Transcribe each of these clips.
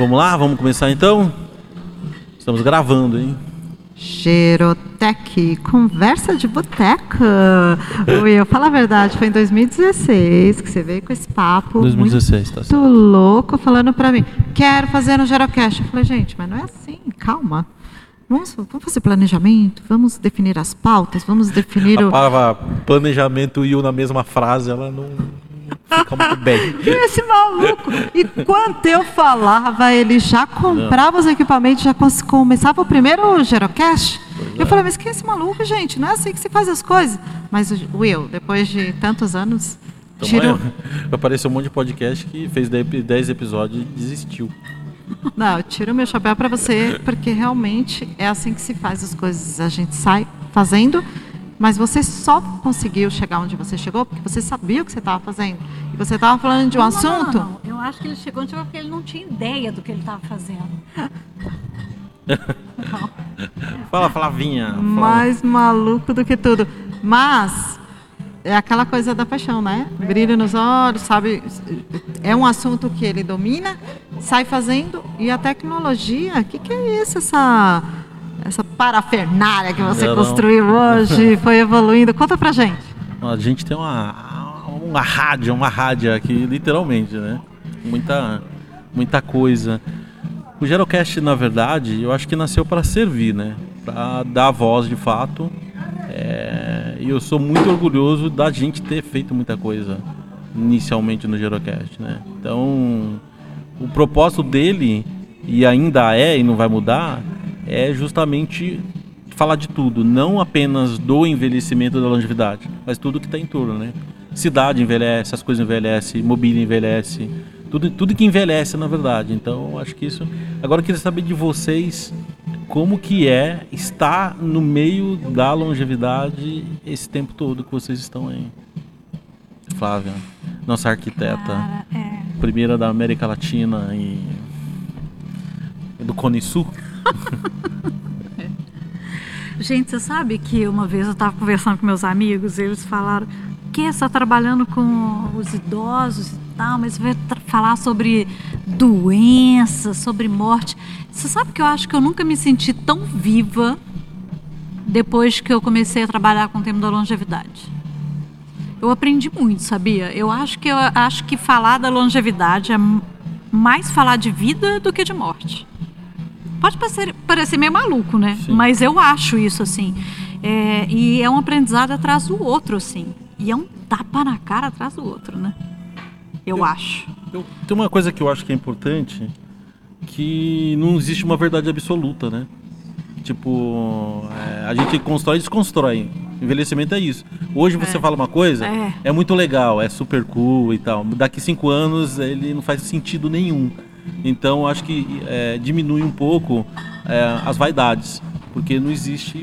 Vamos lá, vamos começar então? Estamos gravando, hein? Gerotec, conversa de boteca. Will, fala a verdade, foi em 2016 que você veio com esse papo 2016, tá muito certo. louco falando pra mim, quero fazer no Gerocast. Eu falei, gente, mas não é assim, calma. Vamos, vamos fazer planejamento, vamos definir as pautas, vamos definir A o... palavra planejamento e o na mesma frase, ela não fica muito bem. E esse maluco, enquanto eu falava, ele já comprava os equipamentos, já começava o primeiro Gerocast. Eu falei, mas quem é esse maluco, gente? Não é assim que se faz as coisas. Mas o Will, depois de tantos anos, Então, tirou. é, apareceu um monte de podcast que fez 10 episódios e desistiu. Não, eu tiro meu chapéu para você, porque realmente é assim que se faz as coisas. A gente sai fazendo, mas você só conseguiu chegar onde você chegou porque você sabia o que você estava fazendo. E você estava falando de um Não, não, assunto. não, não. Eu acho que ele chegou onde porque ele não tinha ideia do que ele estava fazendo. Fala, Flavinha. Fala. mais maluco do que tudo. Mas é aquela coisa da paixão, né? Brilho nos olhos, sabe? É um assunto que ele domina, sai fazendo. E a tecnologia, o que, que é isso? Essa, essa parafernália que você Não, não. construiu hoje, foi evoluindo. Conta pra gente. A gente tem uma, uma rádio, uma rádio aqui, literalmente, né? Muita, muita coisa. O Gerocast, na verdade, eu acho que nasceu para servir, né? Para dar voz de fato. É, E eu sou muito orgulhoso da gente ter feito muita coisa inicialmente no Gerocast, né? Então, o propósito dele, e ainda é e não vai mudar, é justamente falar de tudo, não apenas do envelhecimento da longevidade, mas tudo que está em torno, né? Cidade envelhece, as coisas envelhecem, mobília envelhece, tudo, tudo que envelhece, na verdade. Então, eu acho que isso. Agora eu queria saber de vocês como que é estar no meio da longevidade esse tempo todo que vocês estão aí. Flávia, nossa arquiteta, Cara, é. primeira da América Latina e e do Cone Sul. Gente, você sabe que uma vez eu estava conversando com meus amigos eles falaram que está trabalhando com os idosos e tal, mas vai falar sobre doença, sobre morte. Você sabe que eu acho que eu nunca me senti tão viva depois que eu comecei a trabalhar com o tema da longevidade. Eu aprendi muito, sabia? Eu acho que eu acho que falar da longevidade é mais falar de vida do que de morte. Pode parecer, parecer meio maluco, né? Sim. Mas eu acho isso, assim. É, e é um aprendizado atrás do outro, assim. E é um tapa na cara atrás do outro, né? Eu, Eu- acho. Eu- tem uma coisa que eu acho que é importante, que não existe uma verdade absoluta, né? Tipo, é, a gente constrói e desconstrói. Envelhecimento é isso. Hoje você fala uma coisa, É. é. muito legal, é super cool e tal. Daqui cinco anos ele não faz sentido nenhum. Então acho que é, diminui um pouco é, as vaidades, porque não existe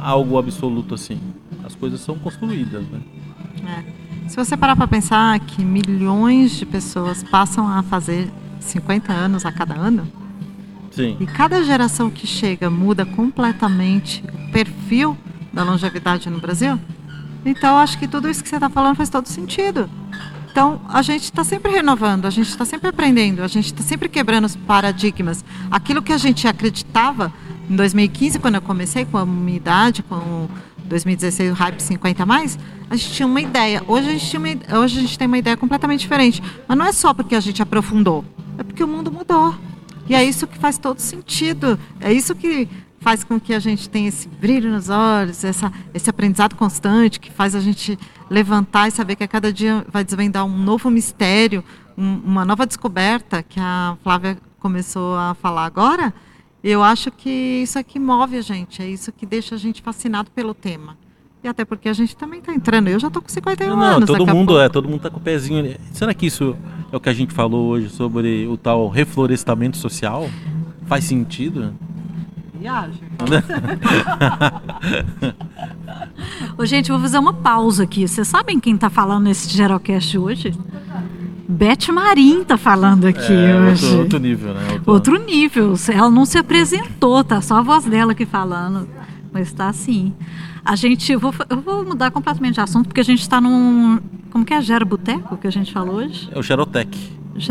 algo absoluto assim. As coisas são construídas, né? É. Se você parar para pensar que milhões de pessoas passam a fazer 50 anos a cada ano, Sim. e cada geração que chega muda completamente o perfil da longevidade no Brasil, então acho que tudo isso que você está falando faz todo sentido. Então a gente está sempre renovando, a gente está sempre aprendendo, a gente está sempre quebrando os paradigmas. Aquilo que a gente acreditava em 2015, quando eu comecei com a minha idade, com o 2016 o Hype 50 a mais, a gente tinha uma ideia. Hoje a gente, uma, hoje a gente tem uma ideia completamente diferente. Mas não é só porque a gente aprofundou, é porque o mundo mudou. E é isso que faz todo sentido. É isso que faz com que a gente tenha esse brilho nos olhos, essa, esse aprendizado constante, que faz a gente levantar e saber que a cada dia vai desvendar um novo mistério, um- uma nova descoberta que a Flávia começou a falar agora. Eu acho que isso é que move a gente, é isso que deixa a gente fascinado pelo tema. E até porque a gente também está entrando. Eu já estou com 51 Não, não, anos. todo mundo é, todo mundo tá com o pezinho ali. Será que isso é o que a gente falou hoje sobre o tal reflorestamento social? Faz sentido? Viagem. Ô, gente, vou fazer uma pausa aqui. Vocês sabem quem tá falando nesse Gerocast hoje? Beth Marim tá falando aqui É, hoje. outro, outro nível, né? Outro nível. Ela não se apresentou, tá só a voz dela aqui falando. Mas tá assim. A gente, eu vou, eu vou mudar completamente de assunto, porque a gente está num. Como que é? Gera Boteco que a gente falou hoje? É o. Gerotec.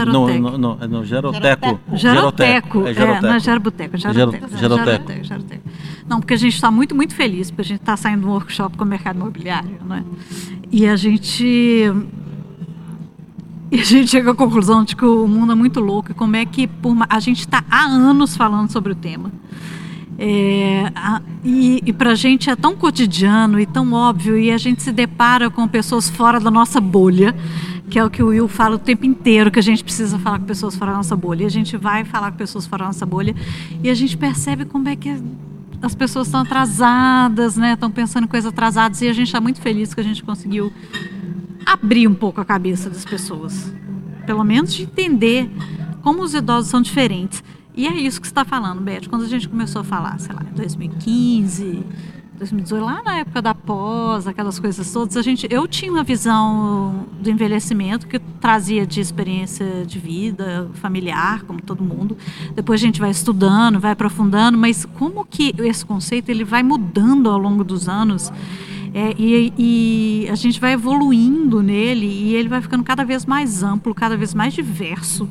Não, não, não, é não Geroteco. Geroteco. É, É, Geroteco. não é é Gero- Geroteco. Geroteco. Geroteco, Geroteco. Não, porque a gente está muito, muito feliz, porque a gente está saindo de um workshop com o mercado imobiliário, não é? E a gente. E a gente chega à conclusão de que o mundo é muito louco e como é que por a gente está há anos falando sobre o tema. É, a- e e para a gente é tão cotidiano e tão óbvio, e a gente se depara com pessoas fora da nossa bolha, que é o que o Will fala o tempo inteiro, que a gente precisa falar com pessoas fora da nossa bolha. E a gente vai falar com pessoas fora da nossa bolha e a gente percebe como é que as pessoas estão atrasadas, né? Estão pensando em coisas atrasadas e a gente está muito feliz que a gente conseguiu abrir um pouco a cabeça das pessoas. Pelo menos de entender como os idosos são diferentes. E é isso que está falando, Beth. Quando a gente começou a falar, sei lá, em 2015, 2018, lá na época da pós, aquelas coisas todas, a gente, eu tinha uma visão do envelhecimento que trazia de experiência de vida familiar, como todo mundo. Depois a gente vai estudando, vai aprofundando, mas como que esse conceito ele vai mudando ao longo dos anos? É, e, e a gente vai evoluindo nele e ele vai ficando cada vez mais amplo, cada vez mais diverso,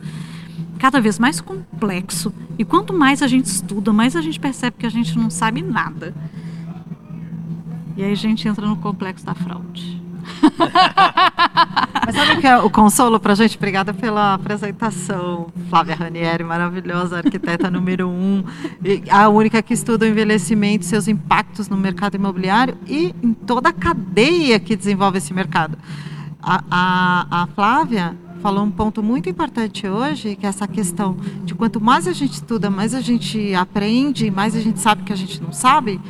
cada vez mais complexo. E quanto mais a gente estuda, mais a gente percebe que a gente não sabe nada. E aí a gente entra no complexo da fraude. Mas sabe que é o consolo pra gente? Obrigada pela apresentação. Flávia Ranieri, maravilhosa, arquiteta número um, a única que estuda o envelhecimento, seus impactos no mercado imobiliário e em toda a cadeia que desenvolve esse mercado. A, a, a Flávia falou um ponto muito importante hoje, que é essa questão de quanto mais a gente estuda, mais a gente aprende, mais a gente sabe que a gente não sabe.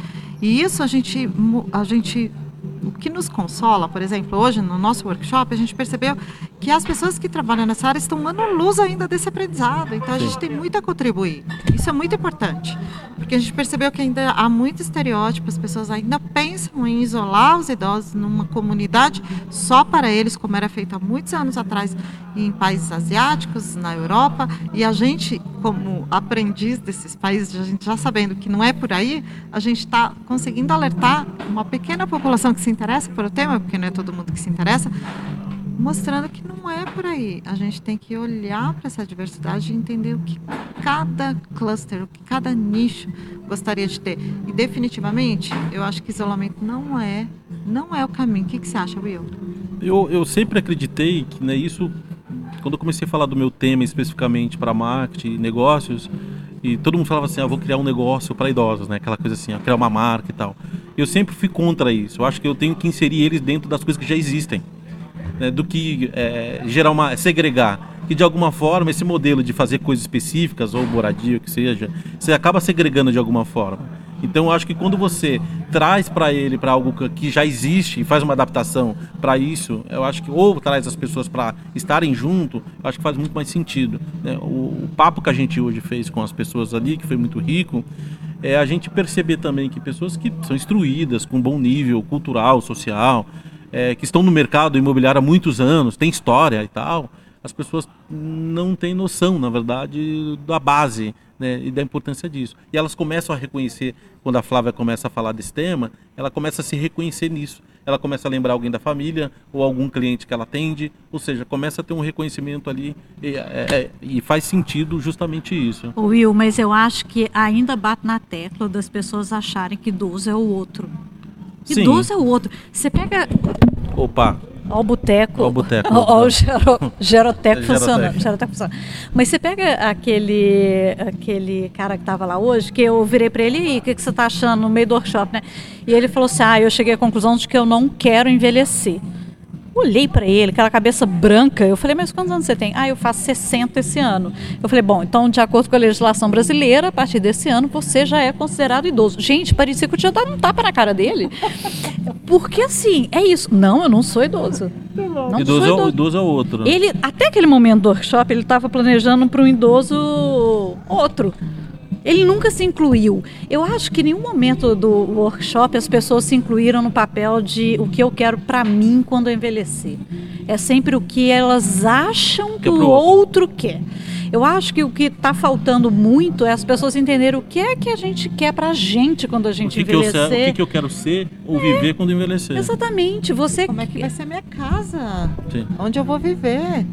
E isso a gente, a gente o que nos consola, por exemplo, hoje no nosso workshop, a gente percebeu que as pessoas que trabalham nessa área estão dando luz ainda desse aprendizado. Então a gente tem muito a contribuir. Isso é muito importante. Porque a gente percebeu que ainda há muito estereótipo, as pessoas ainda pensam em isolar os idosos numa comunidade só para eles, como era feito há muitos anos atrás em países asiáticos, na Europa. E a gente, como aprendiz desses países, a gente já sabendo que não é por aí, a gente está conseguindo alertar uma pequena população que se interessa por o tema, porque não é todo mundo que se interessa, mostrando que não é por aí. A gente tem que olhar para essa diversidade e entender o que cada cluster, o que cada nicho gostaria de ter. E definitivamente, eu acho que isolamento não é, não é o caminho. O que, que você acha, Will? Eu, eu sempre acreditei que né, isso, quando eu comecei a falar do meu tema especificamente para marketing negócios, e todo mundo falava assim, ah, vou criar um negócio para idosos, né? Aquela coisa assim, criar uma marca e tal. Eu sempre fui contra isso. Eu acho que eu tenho que inserir eles dentro das coisas que já existem, né? do que é, gerar uma segregar. Que de alguma forma esse modelo de fazer coisas específicas ou moradia, o que seja, você acaba segregando de alguma forma. Então eu acho que quando você traz para ele para algo que- já existe e faz uma adaptação para isso, eu acho que ou traz as pessoas para estarem junto, eu acho que faz muito mais sentido. né? O, o papo que a gente hoje fez com as pessoas ali, que foi muito rico, é a gente perceber também que pessoas que são instruídas, com bom nível cultural, social, é, que estão no mercado imobiliário há muitos anos, tem história e tal, as pessoas não têm noção, na verdade, da base né, e da importância disso. E elas começam a reconhecer, quando a Flávia começa a falar desse tema, ela começa a se reconhecer nisso. Ela começa a lembrar alguém da família ou algum cliente que ela atende, ou seja, começa a ter um reconhecimento ali e, é, é, e faz sentido justamente isso. Will, mas eu acho que ainda bate na tecla das pessoas acharem que idoso é o outro. Sim. Idoso é o outro. Você pega Opa, Ó o boteco. Ó o boteco. Ó o gero, geroteco Geroteco. funcionando. Geroteco funcionando. Mas você pega aquele, aquele cara que estava lá hoje, que eu virei para ele, e o que, que você está achando no meio do workshop, né? E ele falou assim, ah, eu cheguei à conclusão de que eu não quero envelhecer. Olhei para ele, aquela cabeça branca. Eu falei, mas quantos anos você tem? Ah, eu faço 60 esse ano. Eu falei, bom, então, de acordo com a legislação brasileira, a partir desse ano você já é considerado idoso. Gente, parecia que eu tinha dado um tapa na cara dele. Porque assim, é isso. Não, eu não sou idoso. Não idoso, sou é, idoso. idoso é o outro. né? Ele, até aquele momento do workshop, ele estava planejando para um idoso outro. Ele nunca se incluiu. Eu acho que em nenhum momento do workshop as pessoas se incluíram no papel de o que eu quero para mim quando eu envelhecer. É sempre o que elas acham que Que é o pro outro quer. Eu acho que o que está faltando muito é as pessoas entenderem o que é que a gente quer para a gente quando a o gente que, que eu, envelhecer. ser- o que, que eu quero ser ou viver quando envelhecer. Exatamente. Você Como é que vai ser a minha casa? Sim. Onde eu vou viver?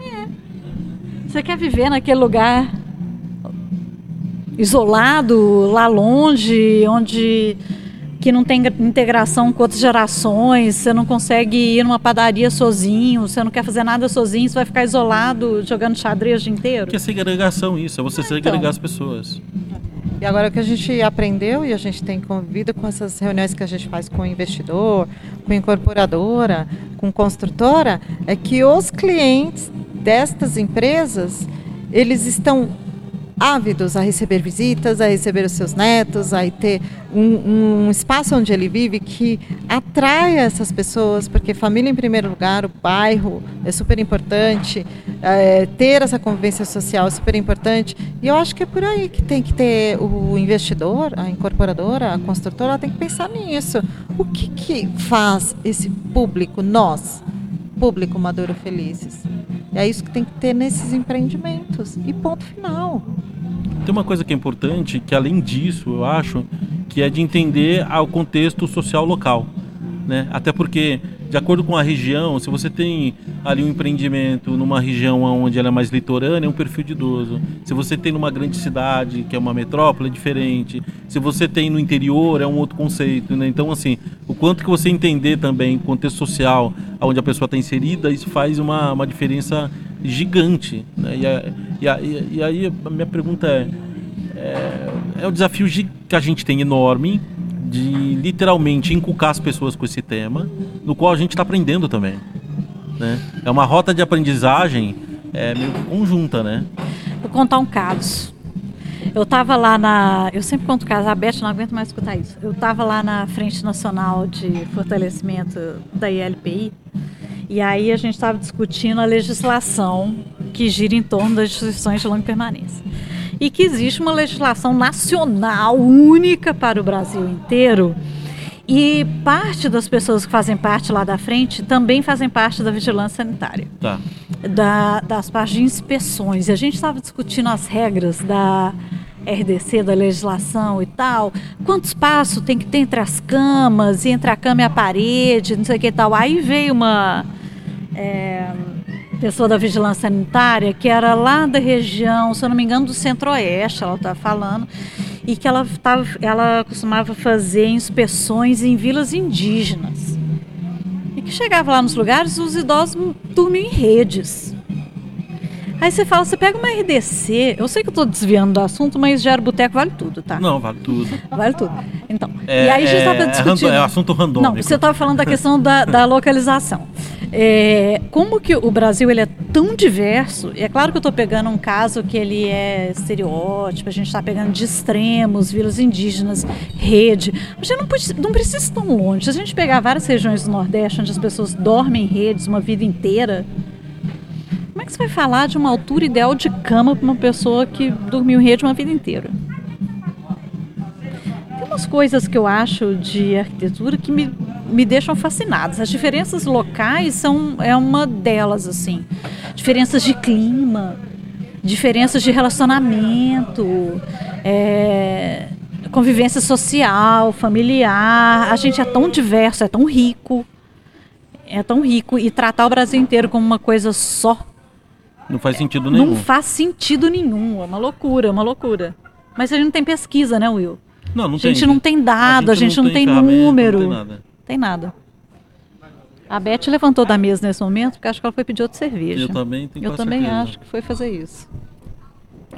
Você quer viver naquele lugar isolado, lá longe, onde que não tem integração com outras gerações, você não consegue ir numa padaria sozinho, você não quer fazer nada sozinho, você vai ficar isolado jogando xadrez o dia inteiro. Que é segregação isso, é você segregar então. as pessoas. E agora o que a gente aprendeu e a gente tem convivido com essas reuniões que a gente faz com o investidor, com a incorporadora, com construtora, é que os clientes destas empresas, eles estão ávidos a receber visitas, a receber os seus netos, a ter um, um, espaço onde ele vive que atraia essas pessoas, porque família em primeiro lugar, o bairro é super importante, é, ter essa convivência social é super importante. E eu acho que é por aí que tem que ter o investidor, a incorporadora, a construtora, tem que pensar nisso. O que, que faz esse público, nós, público Maduro Felizes? É isso que tem que ter nesses empreendimentos. E ponto final. Tem uma coisa que é importante, que além disso, eu acho, que é de entender o contexto social local. Né? Até porque, de acordo com a região, se você tem ali um empreendimento numa região onde ela é mais litorânea, é um perfil de idoso. Se você tem numa grande cidade, que é uma metrópole, é diferente. Se você tem no interior, é um outro conceito. Né? Então, assim, o quanto que você entender também o contexto social onde a pessoa está inserida, isso faz uma, uma diferença gigante. Né? E, a, e, a, e, aí a minha pergunta é, é, é um desafio que a gente tem enorme de literalmente inculcar as pessoas com esse tema, no qual a gente está aprendendo também. Né? É uma rota de aprendizagem é, meio conjunta, né? Vou contar um caso. Eu estava lá na. Eu sempre conto caso, a Beth não aguento mais escutar isso. Eu estava lá na Frente Nacional de Fortalecimento da ILPI e aí a gente estava discutindo a legislação que gira em torno das instituições de longa permanência. E que existe uma legislação nacional única para o Brasil inteiro. E parte das pessoas que fazem parte lá da frente também fazem parte da vigilância sanitária. Tá. Da, das partes de inspeções. E a gente estava discutindo as regras da RDC, da legislação e tal, quanto espaço tem que ter entre as camas, entre a cama e a parede, não sei o que e tal. Aí veio uma é, pessoa da vigilância sanitária que era lá da região, se eu não me engano, do centro-oeste, ela está falando, e que ela, tava, ela costumava fazer inspeções em vilas indígenas. E que chegava lá nos lugares, os idosos dormiam em redes. Aí você fala, você pega uma RDC, eu sei que eu estou desviando do assunto, mas Gero Boteco vale tudo, tá? Não, vale tudo. Vale tudo. Então, é, e aí a gente estava é, discutindo... É, assunto randômico. Não, você estava falando da questão da, da localização. É, como que o Brasil ele é tão diverso, e é claro que eu estou pegando um caso que ele é estereótipo, a gente está pegando de extremos, vilas indígenas, rede, mas não, não precisa ir tão longe. Se a gente pegar várias regiões do Nordeste, onde as pessoas dormem em redes uma vida inteira, é que você vai falar de uma altura ideal de cama para uma pessoa que dormiu em rede uma vida inteira? Tem umas coisas que eu acho de arquitetura que me, me deixam fascinadas. As diferenças locais são é uma delas assim. Diferenças de clima, diferenças de relacionamento, é, convivência social, familiar. A gente é tão diverso, é tão rico. É tão rico e tratar o Brasil inteiro como uma coisa só não faz sentido nenhum. Não faz sentido nenhum. É uma loucura, é uma loucura. Mas a gente não tem pesquisa, né, Will? Não, não tem. A gente tem. não tem dado, a gente, a gente não, não, tem, número. Não tem nada. Tem nada. A Beth levantou da mesa nesse momento porque acho que ela foi pedir outra cerveja. Eu também tenho Eu também certeza. acho que foi fazer isso.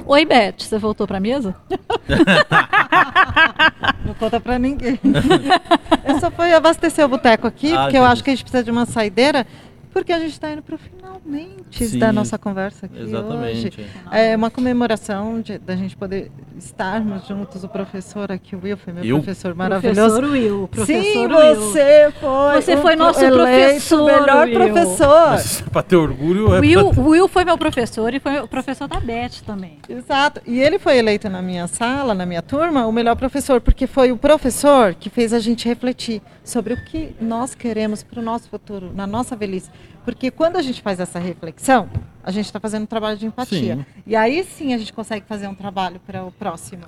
Oi, Beth, você voltou para a mesa? não conta para ninguém. eu só fui abastecer o boteco aqui, ah, porque eu acho que a gente precisa de uma saideira. Porque a gente está indo para o finalmente Sim, da nossa conversa aqui exatamente. hoje. É uma comemoração de, da gente poder estarmos juntos. O professor aqui, o Will, foi meu eu? professor maravilhoso. Professor Will. Professor Sim, você foi. Você foi nosso professor. melhor Will. professor. Para ter orgulho. É Will, pra... Will foi meu professor e foi o professor da Beth também. Exato. E ele foi eleito na minha sala, na minha turma, o melhor professor, porque foi o professor que fez a gente refletir sobre o que nós queremos para o nosso futuro, na nossa velhice. Porque quando a gente faz essa reflexão, a gente está fazendo um trabalho de empatia. Sim. E aí sim a gente consegue fazer um trabalho para o próximo.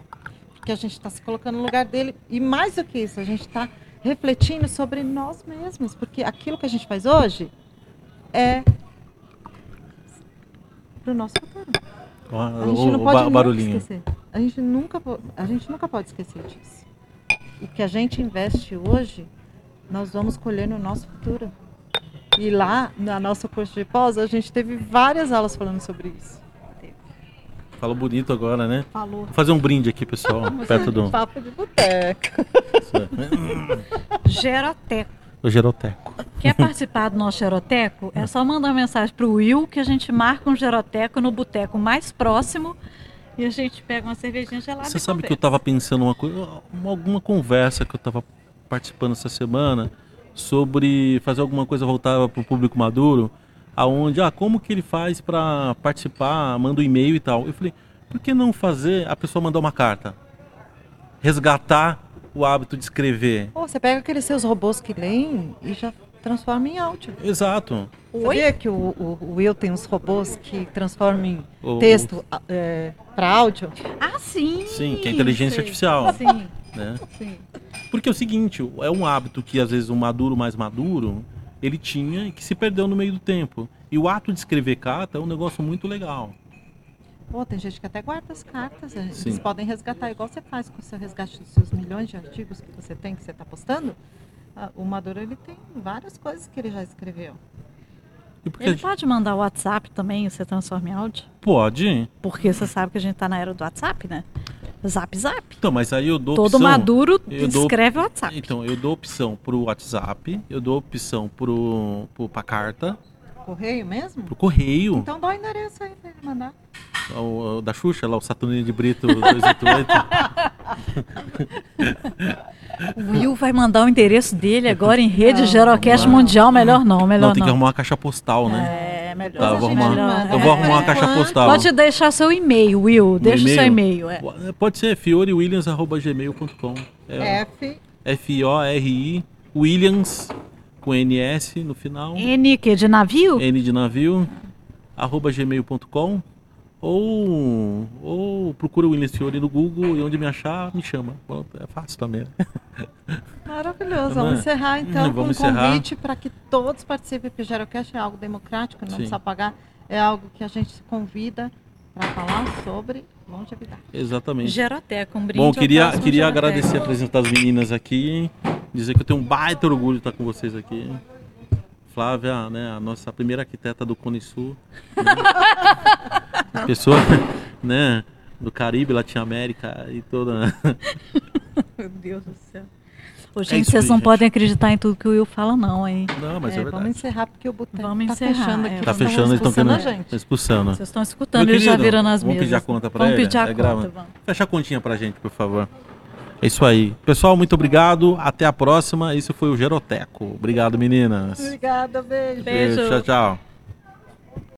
Porque a gente está se colocando no lugar dele. E mais do que isso, a gente está refletindo sobre nós mesmos. Porque aquilo que a gente faz hoje é para o nosso futuro. Ó, A gente não pode barulhinho. esquecer. A gente nunca, a gente nunca pode esquecer disso. O que a gente investe hoje, nós vamos colher no nosso futuro. E lá, na nossa curso de pós, a gente teve várias aulas falando sobre isso. Falou bonito agora, né? Falou. Vou fazer um brinde aqui, pessoal, perto do, Papo de boteca. Geroteco. do Geroteco. Quer participar do nosso Geroteco? É só mandar uma mensagem pro Will que a gente marca um Geroteco no boteco mais próximo e a gente pega uma cervejinha gelada Você sabe que eu conversa. tava pensando uma coisa, uma- alguma conversa que eu tava participando essa semana sobre fazer alguma coisa voltada para o público maduro, aonde, ah, como que ele faz para participar, manda um e-mail e tal. Eu falei, por que não fazer a pessoa mandar uma carta? Resgatar o hábito de escrever. Pô, você pega aqueles seus robôs que leem e já transforma em áudio. Exato. Sabia que o, o, o Will tem uns robôs que transformam em O- texto para áudio? Ah, sim! Sim, que é inteligência Sei. artificial. Sim, Né? sim. Porque é o seguinte, é um hábito que às vezes um maduro mais maduro, ele tinha e que se perdeu no meio do tempo. E o ato de escrever carta é um negócio muito legal. Pô, tem gente que até guarda as cartas. Eles Sim. podem resgatar, igual você faz com o seu resgate dos seus milhões de artigos que você tem, que você está postando. Ah, O Maduro ele tem várias coisas que ele já escreveu. Ele gente- pode mandar o WhatsApp também e você transforma em áudio? pode. Porque você sabe que a gente tá na era do WhatsApp, né? Zap Zap. Então, mas aí eu dou Todo opção. maduro eu dou- escreve o WhatsApp. Então, eu dou opção pro WhatsApp, eu dou opção pro, pro pra carta, Correio mesmo? pro correio, Então dá o endereço aí para ele mandar. O, o da Xuxa, lá o Saturnino de Brito 288. O Will vai mandar o endereço dele agora em rede Não, Gerocast não. Mundial. Melhor não, melhor não, não. tem que arrumar uma caixa postal, né? É, melhor. Tá, eu vou arrumar, melhor. eu vou É. arrumar uma caixa Enquanto- postal. Pode deixar seu e-mail, Will. Deixa o seu e-mail. é. Pode ser fiorewilliams.gmail.com. É, F. F-O-R-I Williams com NS no final. N que de navio? N de navio, arroba gmail.com ou, ou procura o Williams Fiore no Google e onde me achar, me chama. Pronto, É fácil também. Maravilhoso. Não é? Vamos encerrar então Vamos com um encerrar. convite para que todos participem, porque o Gerocast é algo democrático, não Sim. precisa pagar. É algo que a gente se convida para falar sobre longevidade. Exatamente. Geroteca, um brinde. Bom, queria, queria Geroteca. agradecer, apresentar as meninas aqui, dizer que eu tenho um baita orgulho de estar com vocês aqui. Flávia, né, a nossa primeira arquiteta do Cone Sul. né? Pessoa, né, do Caribe, Latinoamérica e toda. Meu Deus do céu. Ô, É gente, isso vocês aí, não gente. podem acreditar em tudo que o Will fala, não, hein? Não, mas é, É, verdade. vamos encerrar porque o boteco Vamos tá encerrar, fechando é. aqui. Tá estão fechando, eles estão expulsando querendo. a gente. Tá expulsando. Vocês estão escutando, Meu eles já viram nas vamos mesas. pedir a conta pra Vamos ele? pedir a É, conta, grava. vamos. Fecha a continha pra gente, por favor. É isso aí. Pessoal, muito obrigado. Até a próxima. Isso foi o Geroteco. Obrigado, meninas. Obrigada, beijo. Beijo. Tchau, tchau.